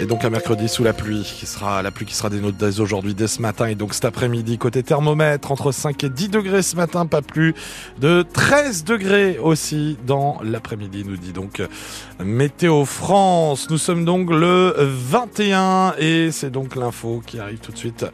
Et donc un mercredi sous la pluie, qui sera la pluie qui sera des nôtres dès aujourd'hui, dès ce matin et donc cet après-midi. Côté thermomètre, entre 5 et 10 degrés ce matin, pas plus de 13 degrés aussi dans l'après-midi, nous dit donc Météo France. Nous sommes donc le 21 et c'est donc l'info qui arrive tout de suite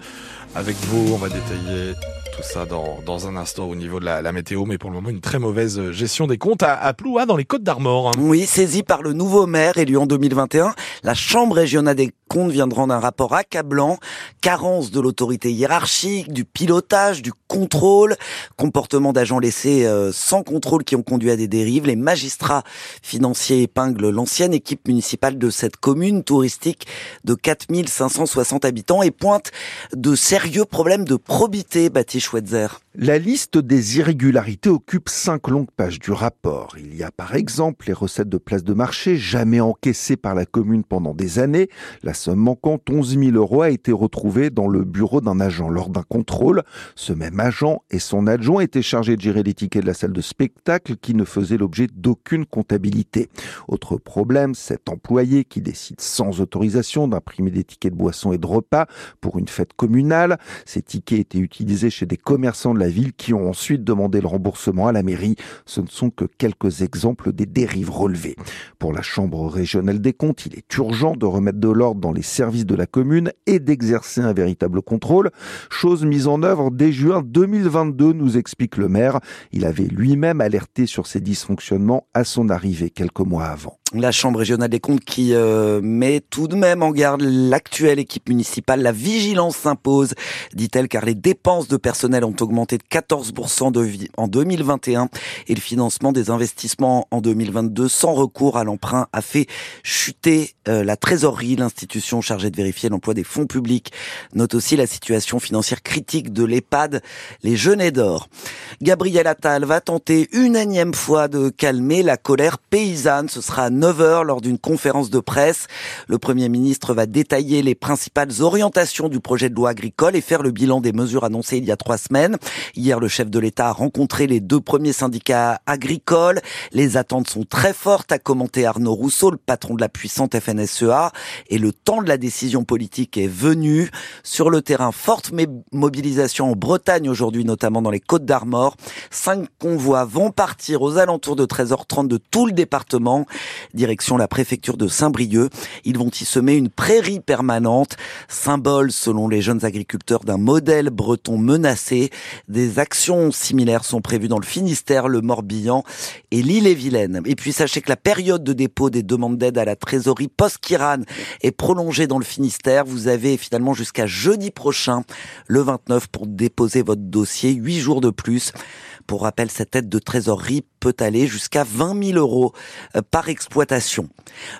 avec vous. On va détailler tout ça dans, dans un instant au niveau de la, la, météo, mais pour le moment une très mauvaise gestion des comptes à, à Ploua dans les Côtes d'Armor. Oui, saisi par le nouveau maire élu en 2021, la Chambre régionale des comptes vient de rendre un rapport accablant, carence de l'autorité hiérarchique, du pilotage, du contrôle, comportement d'agents laissés euh, sans contrôle qui ont conduit à des dérives. Les magistrats financiers épinglent l'ancienne équipe municipale de cette commune touristique de 4560 habitants et pointent de sérieux problèmes de probité, Baptiste Schweitzer. La liste des irrégularités occupe cinq longues pages du rapport. Il y a par exemple les recettes de places de marché jamais encaissées par la commune pendant des années. La somme manquante, 11 000 euros, a été retrouvée dans le bureau d'un agent lors d'un contrôle. Ce même agent et son adjoint étaient chargés de gérer les tickets de la salle de spectacle qui ne faisait l'objet d'aucune comptabilité. Autre problème, cet employé qui décide sans autorisation d'imprimer des tickets de boissons et de repas pour une fête communale. Ces tickets étaient utilisés chez des commerçants de la ville qui ont ensuite demandé le remboursement à la mairie. Ce ne sont que quelques exemples des dérives relevées. Pour la Chambre régionale des comptes, il est urgent de remettre de l'ordre dans les services de la commune et d'exercer un véritable contrôle, chose mise en œuvre dès juin 2022, nous explique le maire. Il avait lui-même alerté sur ces dysfonctionnements à son arrivée quelques mois avant la Chambre régionale des comptes qui euh, met tout de même en garde l'actuelle équipe municipale. La vigilance s'impose, dit-elle, car les dépenses de personnel ont augmenté de 14% de vie en 2021 et le financement des investissements en 2022 sans recours à l'emprunt a fait chuter euh, la trésorerie. L'institution chargée de vérifier l'emploi des fonds publics note aussi la situation financière critique de l'EHPAD, les Genêts d'Or. Gabriel Attal va tenter une énième fois de calmer la colère paysanne. Ce sera 9h lors d'une conférence de presse. Le Premier ministre va détailler les principales orientations du projet de loi agricole et faire le bilan des mesures annoncées il y a trois semaines. Hier, le chef de l'État a rencontré les deux premiers syndicats agricoles. Les attentes sont très fortes, a commenté Arnaud Rousseau, le patron de la puissante FNSEA. Et le temps de la décision politique est venu. Sur le terrain, forte mobilisation en Bretagne aujourd'hui, notamment dans les Côtes d'Armor. Cinq convois vont partir aux alentours de 13h30 de tout le département direction la préfecture de Saint-Brieuc. Ils vont y semer une prairie permanente, symbole selon les jeunes agriculteurs d'un modèle breton menacé. Des actions similaires sont prévues dans le Finistère, le Morbihan et l'île-et-Vilaine. Et puis sachez que la période de dépôt des demandes d'aide à la trésorerie post-Kiran est prolongée dans le Finistère. Vous avez finalement jusqu'à jeudi prochain, le 29, pour déposer votre dossier. Huit jours de plus. Pour rappel, cette aide de trésorerie peut aller jusqu'à 20 000 euros euh, par exploitation.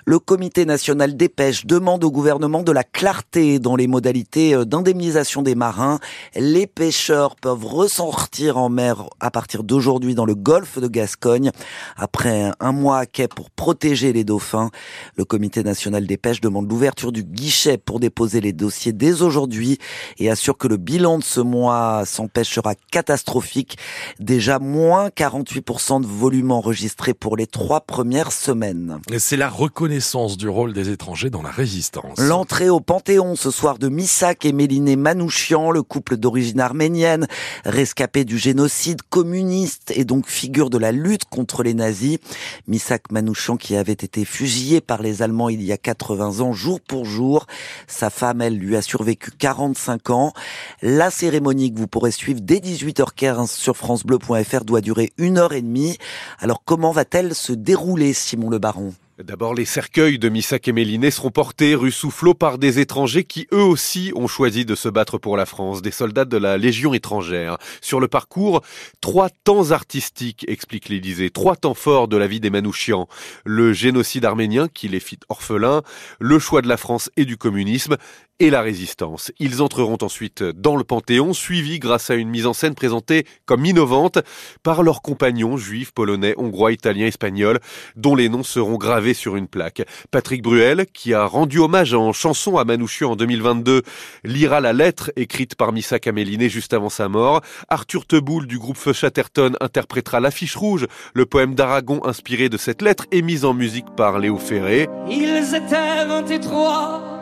Le comité national des pêches demande au gouvernement de la clarté dans les modalités euh, d'indemnisation des marins. Les pêcheurs peuvent ressortir en mer à partir d'aujourd'hui dans le golfe de Gascogne. Après un mois à quai pour protéger les dauphins, le comité national des pêches demande l'ouverture du guichet pour déposer les dossiers dès aujourd'hui et assure que le bilan de ce mois sans pêche sera catastrophique. Déjà moins 48% de volume enregistré pour les trois premières semaines. C'est la reconnaissance du rôle des étrangers dans la résistance. L'entrée au Panthéon ce soir de Missak et Méliné Manouchian, le couple d'origine arménienne, rescapé du génocide communiste et donc figure de la lutte contre les nazis. Missak Manouchian qui avait été fusillé par les Allemands il y a 80 ans, jour pour jour. Sa femme, elle, lui a survécu 45 ans. La cérémonie que vous pourrez suivre dès 18h15 sur francebleu.fr doit durer une heure et demie. Alors comment va-t-elle se dérouler, Simon Le Baron? D'abord, les cercueils de Missak et Méliné seront portés rue Soufflot par des étrangers qui eux aussi ont choisi de se battre pour la France, des soldats de la Légion étrangère. Sur le parcours, trois temps artistiques, explique l'Élysée, trois temps forts de la vie des Manouchians. Le génocide arménien qui les fit orphelins, le choix de la France et du communisme, et la résistance. Ils entreront ensuite dans le Panthéon, suivis grâce à une mise en scène présentée comme innovante par leurs compagnons juifs, polonais, hongrois, italiens, espagnols, dont les noms seront gravés sur une plaque. Patrick Bruel, qui a rendu hommage en chanson à Manouchian en 2022, lira la lettre écrite par Missa Caméliné juste avant sa mort. Arthur Teboul du groupe Feu Chatterton interprétera l'affiche rouge, le poème d'Aragon inspiré de cette lettre et mis en musique par Léo Ferré. Ils étaient 23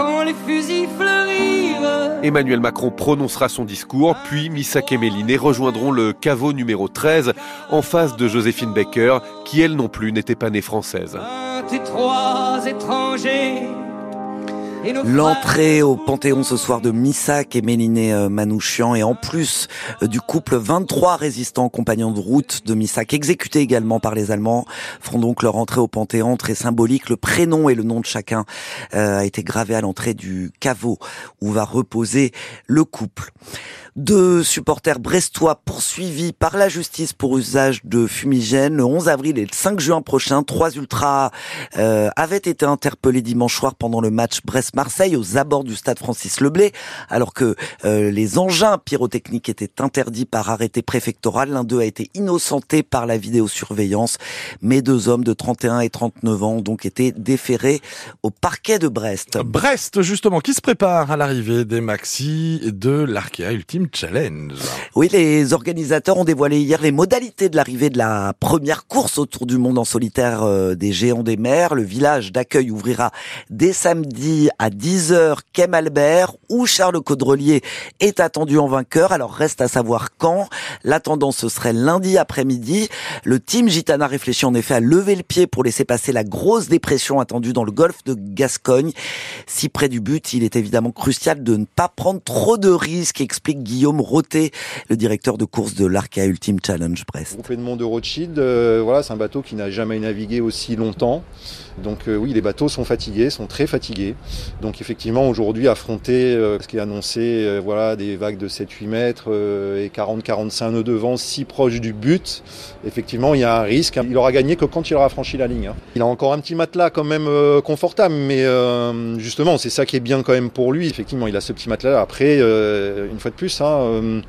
quand les fusils fleurirent. Emmanuel Macron prononcera son discours, puis Missak et Méliné rejoindront le caveau numéro 13 en face de Joséphine Baker, qui elle non plus n'était pas née française. 23 étrangers L'entrée au Panthéon ce soir de Missak et Méliné euh, Manouchian et en plus euh, du couple 23 résistants compagnons de route de Missak exécutés également par les Allemands feront donc leur entrée au Panthéon très symbolique. Le prénom et le nom de chacun euh, a été gravé à l'entrée du caveau où va reposer le couple. Deux supporters brestois poursuivis par la justice pour usage de fumigène. Le 11 avril et le 5 juin prochain, trois ultras euh, avaient été interpellés dimanche soir pendant le match Brest-Marseille aux abords du stade Francis Leblé, alors que euh, les engins pyrotechniques étaient interdits par arrêté préfectoral. L'un d'eux a été innocenté par la vidéosurveillance, mais deux hommes de 31 et 39 ans ont donc été déférés au parquet de Brest. Brest, justement, qui se prépare à l'arrivée des maxi de l'Arkea Ultime Oui, les organisateurs ont dévoilé hier les modalités de l'arrivée de la première course autour du monde en solitaire euh, des géants des mers. Le village d'accueil ouvrira dès samedi à 10h Kem Albert où Charles Caudrelier est attendu en vainqueur. Alors reste à savoir quand. La tendance ce serait lundi après-midi. Le team Gitana réfléchit en effet à lever le pied pour laisser passer la grosse dépression attendue dans le golfe de Gascogne. Si près du but, il est évidemment crucial de ne pas prendre trop de risques, explique Guillaume Roté, le directeur de course de l'Arca Ultime Challenge Brest. Groupe Edmond de Rothschild, euh, voilà, c'est un bateau qui n'a jamais navigué aussi longtemps. Donc euh, oui, les bateaux sont fatigués, sont très fatigués. Donc effectivement, aujourd'hui, affronter euh, ce qui est annoncé, voilà, des vagues de 7-8 mètres et 40-45 nœuds de vent si proche du but, effectivement, il y a un risque. Il aura gagné que quand il aura franchi la ligne. hein. Il a encore un petit matelas quand même confortable, mais justement, c'est ça qui est bien quand même pour lui. Effectivement, il a ce petit matelas. Après, une fois de plus, euh,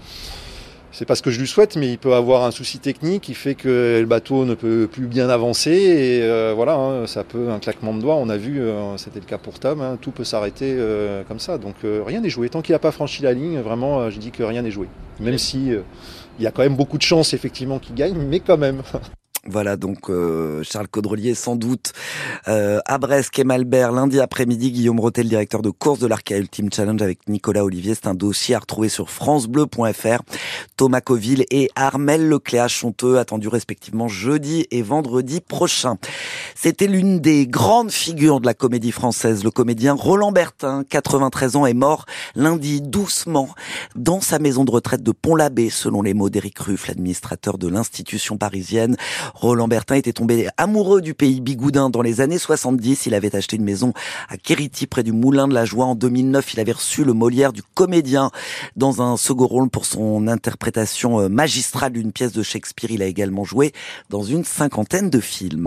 c'est pas ce que je lui souhaite, mais il peut avoir un souci technique qui fait que le bateau ne peut plus bien avancer. Et euh, voilà, hein, ça peut, un claquement de doigts, on a vu, euh, c'était le cas pour Tom, hein, tout peut s'arrêter euh, comme ça. Donc rien n'est joué. Tant qu'il n'a pas franchi la ligne, vraiment, je dis que rien n'est joué. Même si euh, il y a quand même beaucoup de chances, effectivement, qu'il gagne, mais quand même. Voilà donc euh, Charles Caudrelier sans doute euh, à Brest, Kemalbert, lundi après-midi, Guillaume Rotel, directeur de course de l'Arca Ultime Challenge avec Nicolas Olivier. C'est un dossier à retrouver sur francebleu.fr. Thomas Coville et Armel Lecléache sont eux attendus respectivement jeudi et vendredi prochain. C'était l'une des grandes figures de la comédie française. Le comédien Roland Bertin, 93 ans, est mort lundi doucement dans sa maison de retraite de Pont-l'Abbé, selon les mots d'Éric Ruff, l'administrateur de l'institution parisienne. Roland Bertin était tombé amoureux du pays bigoudin dans les années 70. Il avait acheté une maison à Kériti, près du Moulin de la Joie. En 2009, il avait reçu le Molière du comédien dans un second rôle pour son interprétation euh, magistrale d'une pièce de Shakespeare. Il a également joué dans une cinquantaine de films.